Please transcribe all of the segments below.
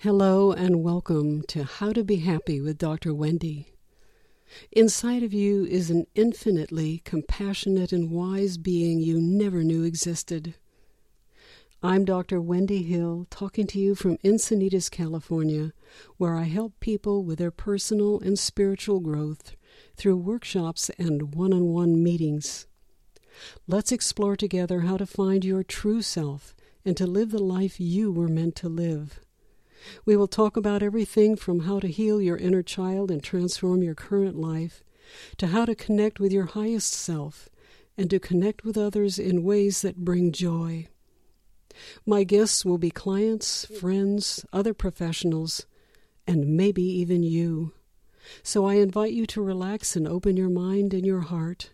Hello and welcome to How to Be Happy with Dr. Wendy. Inside of you is an infinitely compassionate and wise being you never knew existed. I'm Dr. Wendy Hill, talking to you from Encinitas, California, where I help people with their personal and spiritual growth through workshops and one on one meetings. Let's explore together how to find your true self and to live the life you were meant to live. We will talk about everything from how to heal your inner child and transform your current life, to how to connect with your highest self and to connect with others in ways that bring joy. My guests will be clients, friends, other professionals, and maybe even you. So I invite you to relax and open your mind and your heart.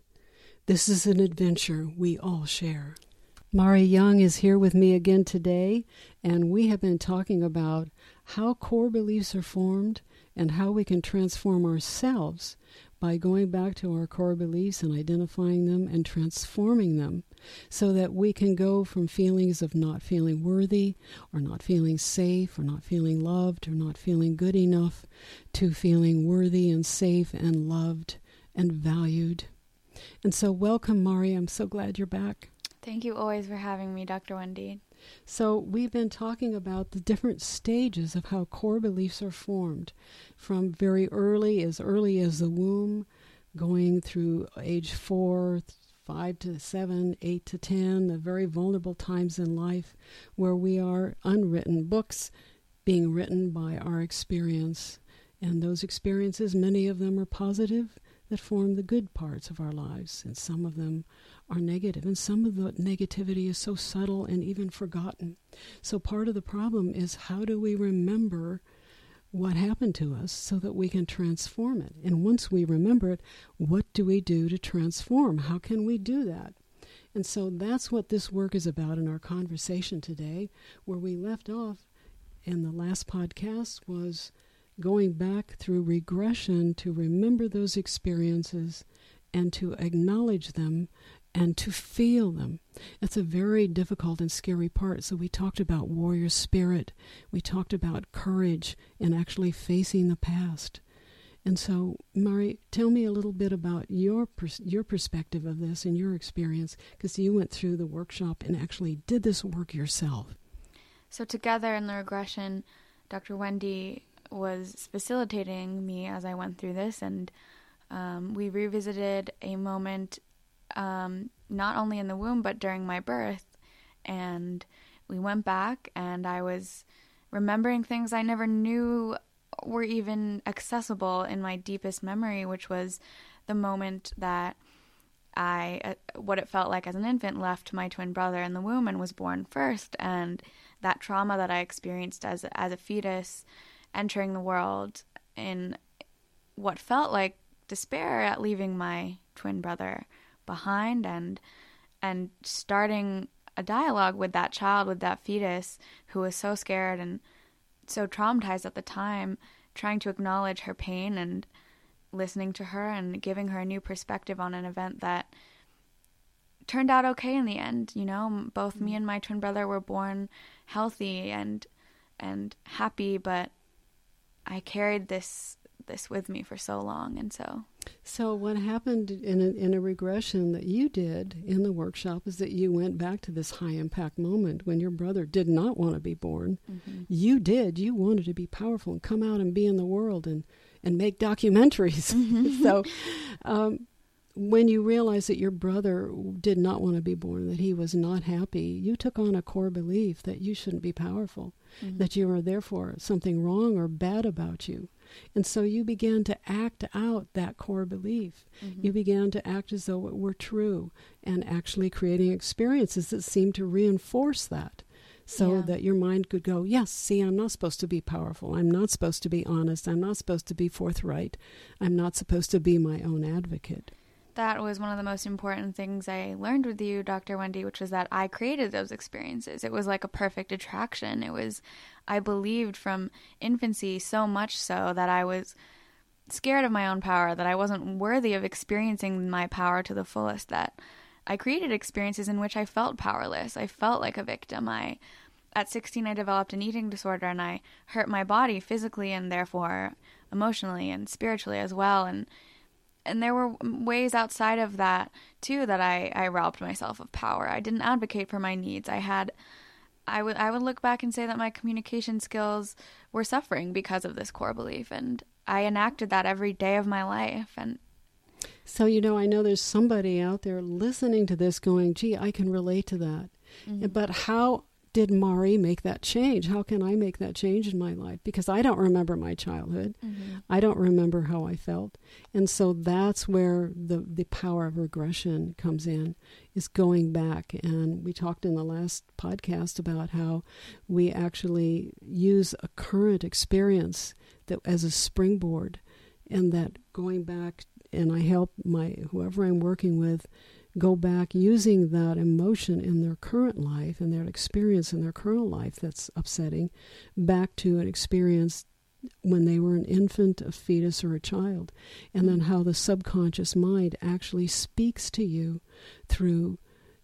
This is an adventure we all share. Mari Young is here with me again today, and we have been talking about how core beliefs are formed and how we can transform ourselves by going back to our core beliefs and identifying them and transforming them so that we can go from feelings of not feeling worthy or not feeling safe or not feeling loved or not feeling good enough to feeling worthy and safe and loved and valued. And so, welcome, Mari. I'm so glad you're back. Thank you always for having me, Dr. Wendy. So, we've been talking about the different stages of how core beliefs are formed from very early, as early as the womb, going through age four, five to seven, eight to ten, the very vulnerable times in life where we are unwritten books being written by our experience. And those experiences, many of them are positive, that form the good parts of our lives, and some of them are negative, and some of the negativity is so subtle and even forgotten. So, part of the problem is how do we remember what happened to us so that we can transform it? And once we remember it, what do we do to transform? How can we do that? And so that's what this work is about in our conversation today. Where we left off in the last podcast was going back through regression to remember those experiences and to acknowledge them and to feel them. It's a very difficult and scary part. So, we talked about warrior spirit, we talked about courage and actually facing the past. And so, Mari, tell me a little bit about your pers- your perspective of this and your experience, because you went through the workshop and actually did this work yourself. So, together in the regression, Dr. Wendy was facilitating me as I went through this, and um, we revisited a moment um, not only in the womb but during my birth. And we went back, and I was remembering things I never knew were even accessible in my deepest memory, which was the moment that I, uh, what it felt like as an infant, left my twin brother in the womb and was born first, and that trauma that I experienced as as a fetus, entering the world in what felt like despair at leaving my twin brother behind and and starting a dialogue with that child with that fetus who was so scared and so traumatized at the time trying to acknowledge her pain and listening to her and giving her a new perspective on an event that turned out okay in the end you know? Both me mm. and my twin brother were born healthy and and happy but i carried this this with me for so long and so so what happened in a, in a regression that you did in the workshop is that you went back to this high impact moment when your brother did not want to be born. Mm-hmm. You did. You wanted to be powerful and come out and be in the world and and make documentaries. Mm-hmm. so um, when you realized that your brother did not want to be born, that he was not happy, you took on a core belief that you shouldn't be powerful, mm-hmm. that you were therefore something wrong or bad about you. And so you began to act out that core belief. Mm-hmm. You began to act as though it were true and actually creating experiences that seemed to reinforce that so yeah. that your mind could go, Yes, see, I'm not supposed to be powerful. I'm not supposed to be honest. I'm not supposed to be forthright. I'm not supposed to be my own advocate that was one of the most important things I learned with you, Dr. Wendy, which was that I created those experiences. It was like a perfect attraction. It was, I believed from infancy so much so that I was scared of my own power, that I wasn't worthy of experiencing my power to the fullest, that I created experiences in which I felt powerless. I felt like a victim. I at 16 I developed an eating disorder and I hurt my body physically and therefore emotionally and spiritually as well and and there were ways outside of that too that I I robbed myself of power. I didn't advocate for my needs. I had I would I would look back and say that my communication skills were suffering because of this core belief and I enacted that every day of my life and so you know I know there's somebody out there listening to this going, "Gee, I can relate to that." Mm-hmm. But how did Mari make that change? How can I make that change in my life? Because I don't remember my childhood. Mm-hmm. I don't remember how I felt. And so that's where the, the power of regression comes in, is going back. And we talked in the last podcast about how we actually use a current experience that as a springboard and that going back and I help my whoever I'm working with go back using that emotion in their current life and their experience in their current life that's upsetting back to an experience when they were an infant, a fetus, or a child. And then how the subconscious mind actually speaks to you through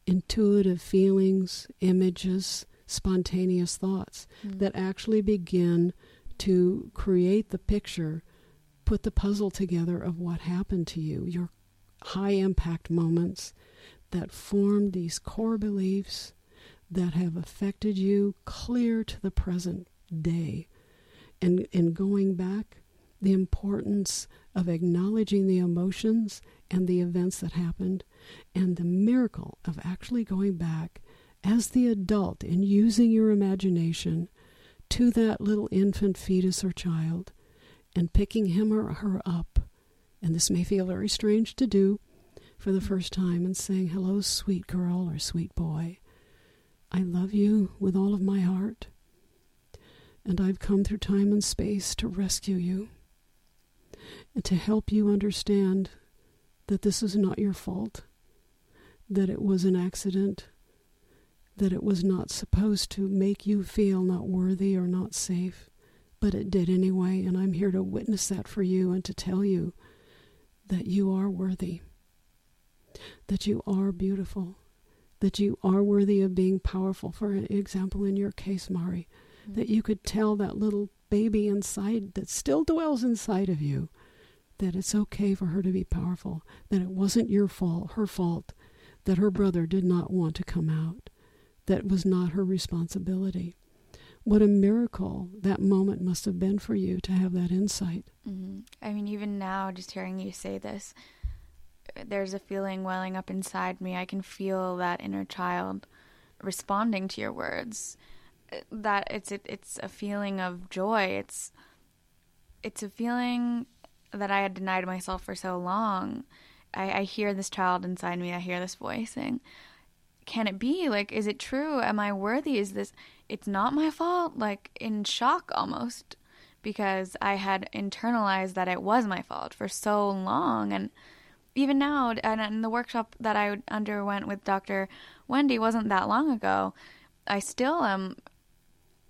intuitive feelings, images, spontaneous thoughts mm. that actually begin to create the picture, put the puzzle together of what happened to you, your high impact moments that formed these core beliefs that have affected you clear to the present day. And in going back, the importance of acknowledging the emotions and the events that happened, and the miracle of actually going back as the adult and using your imagination to that little infant, fetus, or child and picking him or her up. And this may feel very strange to do, for the first time and saying, Hello, sweet girl or sweet boy. I love you with all of my heart, and I've come through time and space to rescue you and to help you understand that this is not your fault, that it was an accident, that it was not supposed to make you feel not worthy or not safe, but it did anyway, and I'm here to witness that for you and to tell you that you are worthy that you are beautiful, that you are worthy of being powerful. For example, in your case, Mari, mm-hmm. that you could tell that little baby inside that still dwells inside of you that it's okay for her to be powerful, that it wasn't your fault, her fault, that her brother did not want to come out, that was not her responsibility. What a miracle that moment must have been for you to have that insight. Mm-hmm. I mean, even now, just hearing you say this, there's a feeling welling up inside me. I can feel that inner child responding to your words. That it's it, it's a feeling of joy. It's it's a feeling that I had denied myself for so long. I, I hear this child inside me. I hear this voice saying, "Can it be? Like, is it true? Am I worthy? Is this? It's not my fault." Like in shock almost because I had internalized that it was my fault for so long and even now, and in the workshop that I underwent with Dr. Wendy wasn't that long ago, I still am.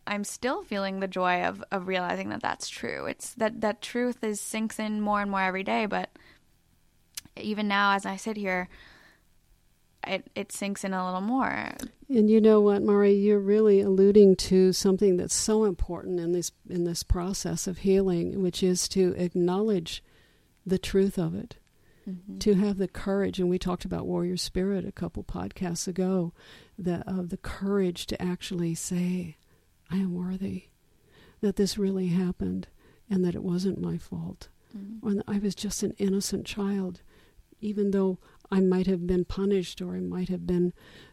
I'm still feeling the joy of, of realizing that that's true. It's that that truth is sinks in more and more every day. But even now, as I sit here, it it sinks in a little more. And you know what, Mari, you're really alluding to something that's so important in this in this process of healing, which is to acknowledge the truth of it mm-hmm. to have the courage, and we talked about warrior spirit a couple podcasts ago, that of uh, the courage to actually say, I am worthy, that this really happened, and that it wasn't my fault, mm-hmm. or that I was just an innocent child, even though I might have been punished or I might have been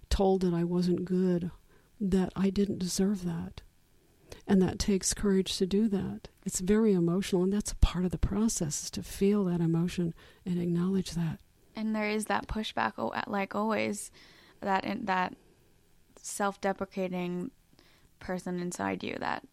told that I wasn't good, that I didn't deserve that. And that takes courage to do that. It's very emotional, and that's a part of the process is to feel that emotion and acknowledge that. And there is that pushback, oh, like always, that in, that self-deprecating person inside you, that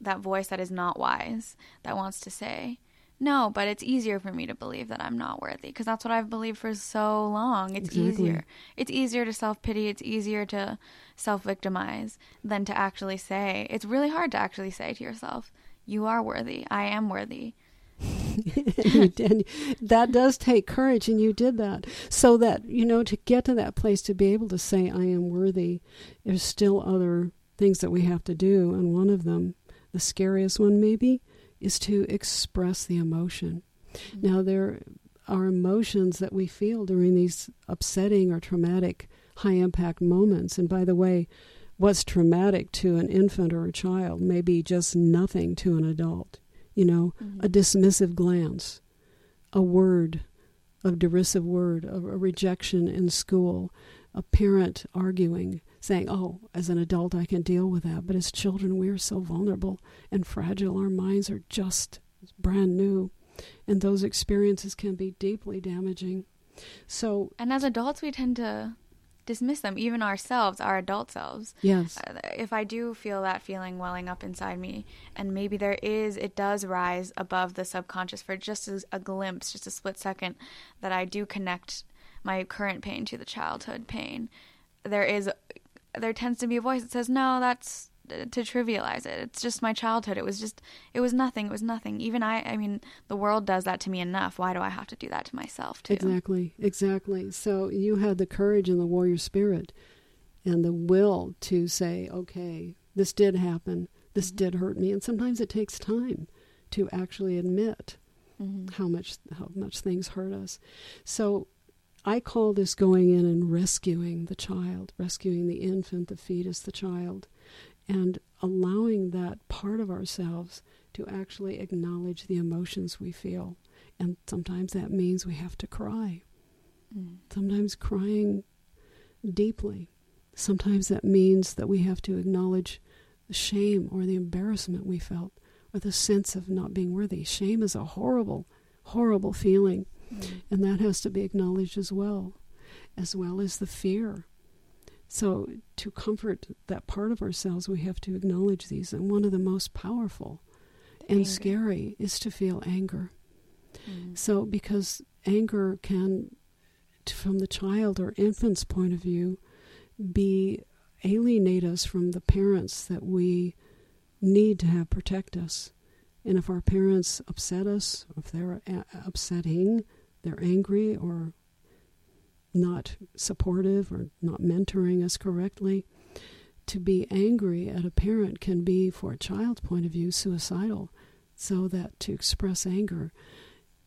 that voice that is not wise, that wants to say, no, but it's easier for me to believe that I'm not worthy because that's what I've believed for so long. It's exactly. easier. It's easier to self pity. It's easier to self victimize than to actually say. It's really hard to actually say to yourself, "You are worthy. I am worthy." and that does take courage, and you did that. So that you know to get to that place to be able to say, "I am worthy," there's still other things that we have to do, and one of them, the scariest one maybe, is to express the emotion. Mm-hmm. Now, there are emotions that we feel during these upsetting or traumatic high impact moments. And by the way, what's traumatic to an infant or a child may be just nothing to an adult. You know, mm-hmm. a dismissive glance, a word, a derisive word, a, a rejection in school, a parent arguing, saying, Oh, as an adult, I can deal with that. But as children, we are so vulnerable and fragile. Our minds are just brand new. And those experiences can be deeply damaging. So, and as adults, we tend to dismiss them, even ourselves, our adult selves. Yes. Uh, if I do feel that feeling welling up inside me, and maybe there is, it does rise above the subconscious for just a, a glimpse, just a split second, that I do connect my current pain to the childhood pain. There is, there tends to be a voice that says, "No, that's to trivialize it. It's just my childhood. It was just it was nothing. It was nothing. Even I I mean, the world does that to me enough. Why do I have to do that to myself too? Exactly. Exactly. So you had the courage and the warrior spirit and the will to say, "Okay, this did happen. This mm-hmm. did hurt me." And sometimes it takes time to actually admit mm-hmm. how much how much things hurt us. So I call this going in and rescuing the child, rescuing the infant, the fetus, the child and allowing that part of ourselves to actually acknowledge the emotions we feel. And sometimes that means we have to cry. Mm. Sometimes crying deeply. Sometimes that means that we have to acknowledge the shame or the embarrassment we felt or the sense of not being worthy. Shame is a horrible, horrible feeling. Mm. And that has to be acknowledged as well, as well as the fear so, to comfort that part of ourselves, we have to acknowledge these. And one of the most powerful and anger. scary is to feel anger. Mm. So, because anger can, from the child or infant's point of view, be alienate us from the parents that we need to have protect us. And if our parents upset us, if they're upsetting, they're angry or not supportive or not mentoring us correctly. To be angry at a parent can be, for a child's point of view, suicidal. So that to express anger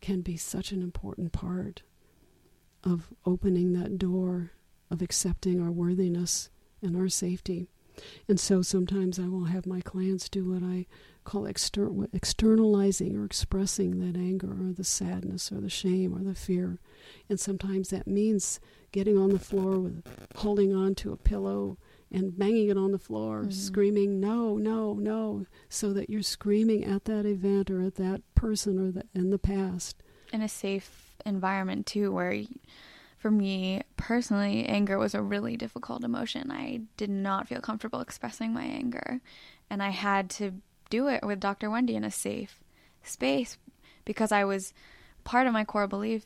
can be such an important part of opening that door of accepting our worthiness and our safety. And so sometimes I will have my clients do what I call exter- externalizing or expressing that anger or the sadness or the shame or the fear. And sometimes that means getting on the floor with holding on to a pillow and banging it on the floor, mm-hmm. screaming no, no, no, so that you're screaming at that event or at that person or the, in the past. In a safe environment too, where for me personally, anger was a really difficult emotion. I did not feel comfortable expressing my anger, and I had to do it with Dr. Wendy in a safe space because I was part of my core belief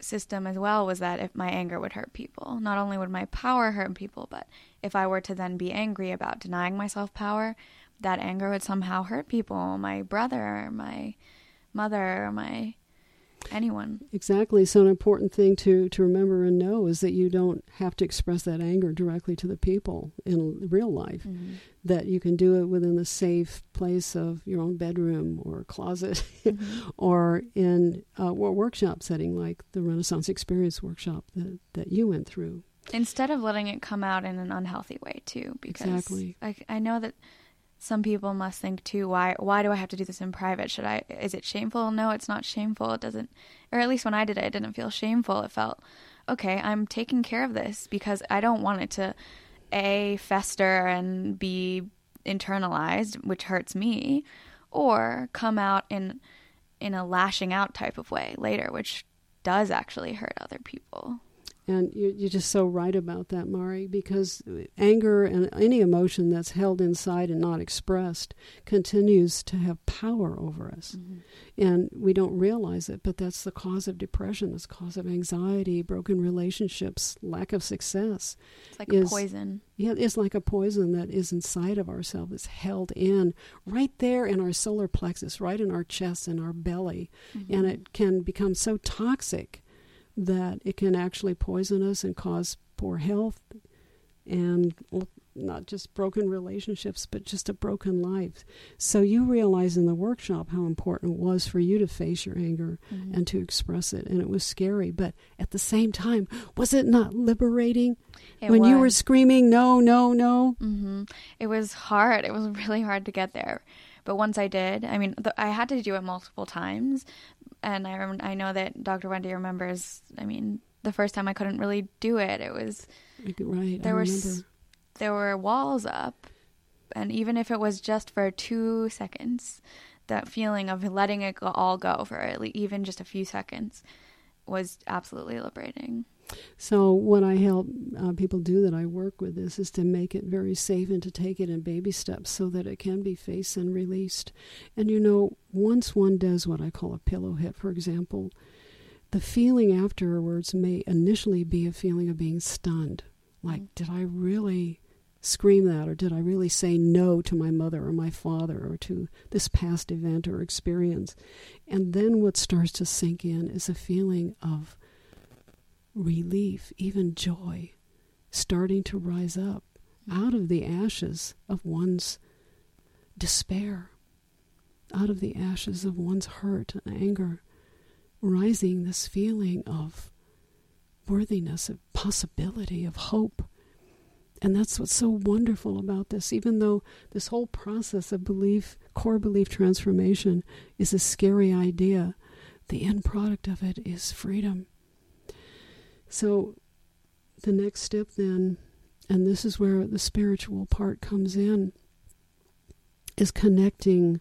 system as well was that if my anger would hurt people, not only would my power hurt people, but if I were to then be angry about denying myself power, that anger would somehow hurt people, my brother, my mother, my anyone. Exactly. So an important thing to to remember and know is that you don't have to express that anger directly to the people in real life. Mm-hmm. That you can do it within the safe place of your own bedroom or closet, mm-hmm. or in a workshop setting like the Renaissance Experience workshop that that you went through. Instead of letting it come out in an unhealthy way too, because exactly. I, I know that some people must think too why why do i have to do this in private? Should i is it shameful? No it's not shameful. It doesn't or at least when i did it it didn't feel shameful. It felt okay i'm taking care of this because i don't want it to a fester and be internalized which hurts me or come out in in a lashing out type of way later which does actually hurt other people and you're, you're just so right about that, Mari, because anger and any emotion that's held inside and not expressed continues to have power over us. Mm-hmm. And we don't realize it, but that's the cause of depression, that's the cause of anxiety, broken relationships, lack of success. It's like is, a poison. Yeah, it's like a poison that is inside of ourselves. It's held in right there in our solar plexus, right in our chest and our belly. Mm-hmm. And it can become so toxic that it can actually poison us and cause poor health and not just broken relationships, but just a broken life. So you realize in the workshop how important it was for you to face your anger mm-hmm. and to express it. And it was scary. But at the same time, was it not liberating? It when was. you were screaming, no, no, no? Mm-hmm. It was hard. It was really hard to get there. But once I did, I mean, the, I had to do it multiple times. And I, rem- I know that Dr. Wendy remembers, I mean, the first time I couldn't really do it. It was right. There I were remember. there were walls up, and even if it was just for two seconds, that feeling of letting it all go for even just a few seconds was absolutely liberating. So what I help uh, people do that I work with this is to make it very safe and to take it in baby steps so that it can be faced and released. And you know, once one does what I call a pillow hit, for example, the feeling afterwards may initially be a feeling of being stunned. Like, mm. did I really scream that, or did I really say no to my mother or my father or to this past event or experience? And then what starts to sink in is a feeling of relief, even joy, starting to rise up out of the ashes of one's despair, out of the ashes of one's hurt and anger rising this feeling of worthiness, of possibility, of hope. And that's what's so wonderful about this, even though this whole process of belief, core belief transformation, is a scary idea. The end product of it is freedom. So, the next step then, and this is where the spiritual part comes in, is connecting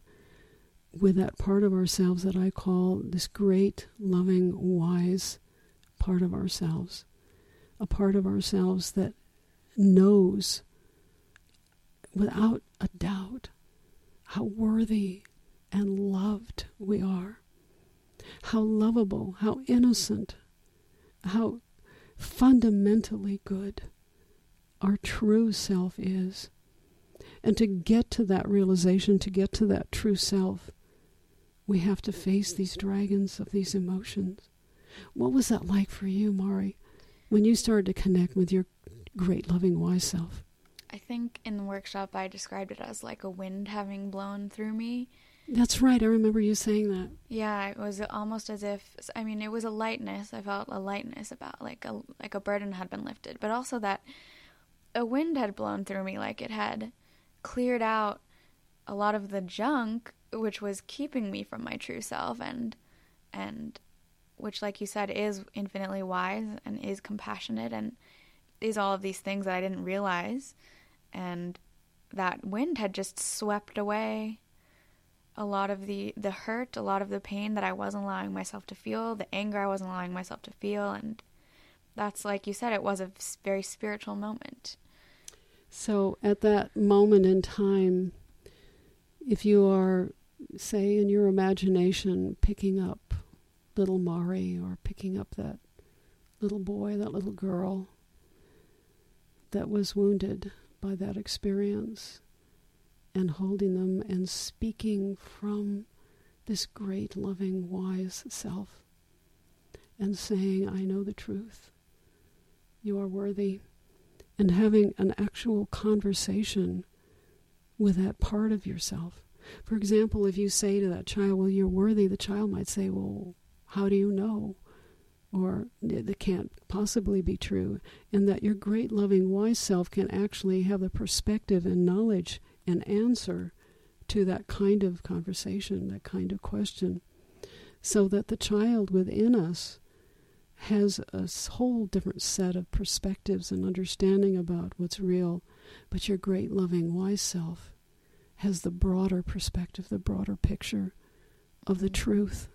with that part of ourselves that I call this great, loving, wise part of ourselves. A part of ourselves that knows without a doubt how worthy and loved we are, how lovable, how innocent, how fundamentally good our true self is. And to get to that realization, to get to that true self, we have to face these dragons of these emotions. What was that like for you, Mari, when you started to connect with your great loving wise self? I think in the workshop I described it as like a wind having blown through me. That's right. I remember you saying that. Yeah, it was almost as if I mean it was a lightness. I felt a lightness about like a like a burden had been lifted, but also that a wind had blown through me like it had cleared out a lot of the junk which was keeping me from my true self and and which like you said is infinitely wise and is compassionate and is all of these things that I didn't realize and that wind had just swept away a lot of the the hurt, a lot of the pain that I wasn't allowing myself to feel, the anger I wasn't allowing myself to feel and that's like you said it was a very spiritual moment. So at that moment in time if you are say in your imagination picking up little Mari or picking up that little boy, that little girl that was wounded by that experience and holding them and speaking from this great, loving, wise self and saying, I know the truth. You are worthy. And having an actual conversation with that part of yourself for example, if you say to that child, Well, you're worthy, the child might say, Well, how do you know? Or that can't possibly be true. And that your great, loving, wise self can actually have the perspective and knowledge and answer to that kind of conversation, that kind of question. So that the child within us has a whole different set of perspectives and understanding about what's real. But your great, loving, wise self has the broader perspective, the broader picture of the truth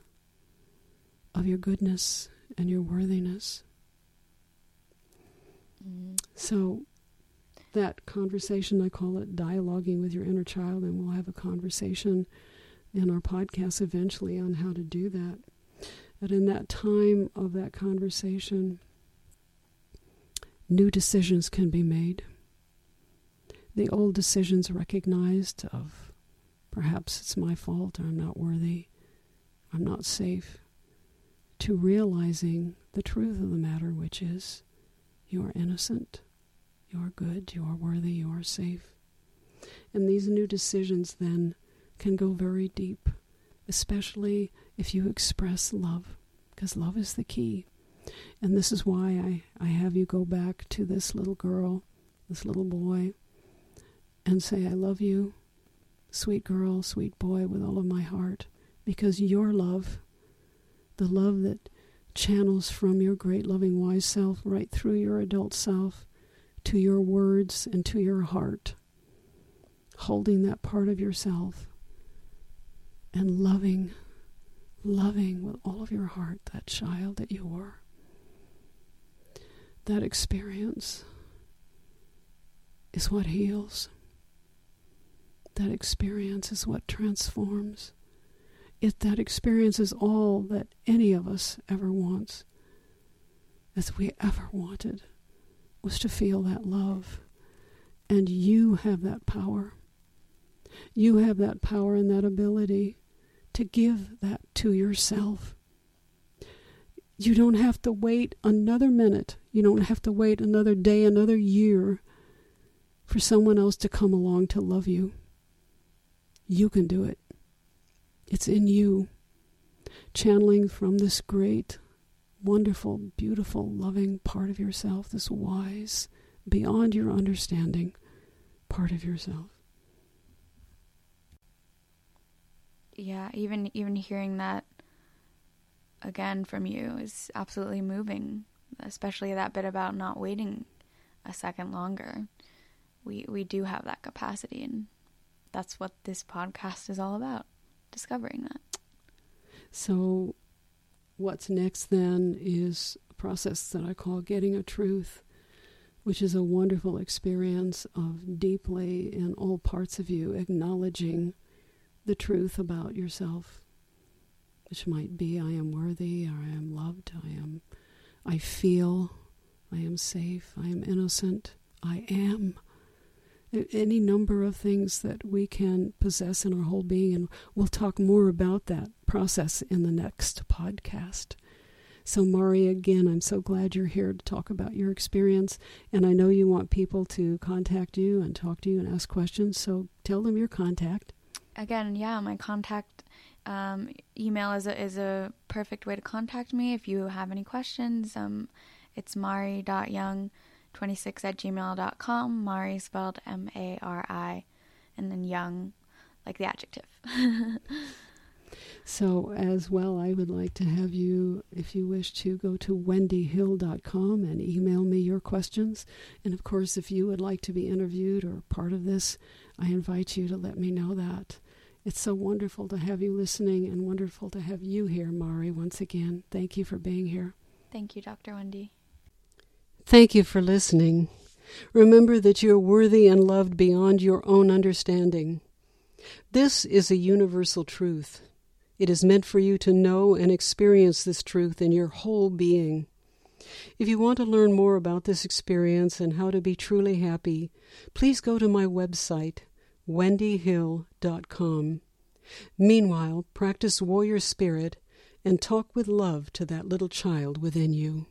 of your goodness and your worthiness. Mm. So, that conversation, I call it dialoguing with your inner child, and we'll have a conversation in our podcast eventually on how to do that. But in that time of that conversation, new decisions can be made. The old decisions recognized of perhaps it's my fault. Or I'm not worthy, I'm not safe, to realizing the truth of the matter, which is you are innocent, You are good. You are worthy. You are safe. And these new decisions then can go very deep, especially if you express love, because love is the key. And this is why I, I have you go back to this little girl, this little boy, and say, I love you, sweet girl, sweet boy, with all of my heart, because your love, the love that channels from your great loving wise self right through your adult self to your words and to your heart, holding that part of yourself and loving, loving with all of your heart that child that you were. That experience is what heals. That experience is what transforms. It, that experience is all that any of us ever wants, as we ever wanted, was to feel that love. And you have that power. You have that power and that ability to give that to yourself. You don't have to wait another minute. You don't have to wait another day, another year for someone else to come along to love you. You can do it. It's in you, channeling from this great, wonderful, beautiful, loving part of yourself, this wise, beyond your understanding part of yourself. Yeah, even even hearing that again from you is absolutely moving, especially that bit about not waiting a second longer. We we do have that capacity and that's what this podcast is all about discovering that. So, what's next then is a process that I call getting a truth, which is a wonderful experience of deeply in all parts of you acknowledging the truth about yourself, which might be I am worthy, or I am loved, I am, I feel, I am safe, I am innocent, I am any number of things that we can possess in our whole being. And we'll talk more about that process in the next podcast. So, Mari, again, I'm so glad you're here to talk about your experience. And I know you want people to contact you and talk to you and ask questions. So, tell them your contact. Again, yeah, my contact um, email is a, is a perfect way to contact me if you have any questions. Um, it's mari.young 26 at gmail.com. Mari spelled M A R I, and then young, like the adjective. so, as well, I would like to have you, if you wish to, go to wendyhill.com and email me your questions. And of course, if you would like to be interviewed or part of this, I invite you to let me know that. It's so wonderful to have you listening and wonderful to have you here, Mari, once again. Thank you for being here. Thank you, Dr. Wendy. Thank you for listening. Remember that you are worthy and loved beyond your own understanding. This is a universal truth. It is meant for you to know and experience this truth in your whole being. If you want to learn more about this experience and how to be truly happy, please go to my website, wendyhill.com. Meanwhile, practice warrior spirit and talk with love to that little child within you.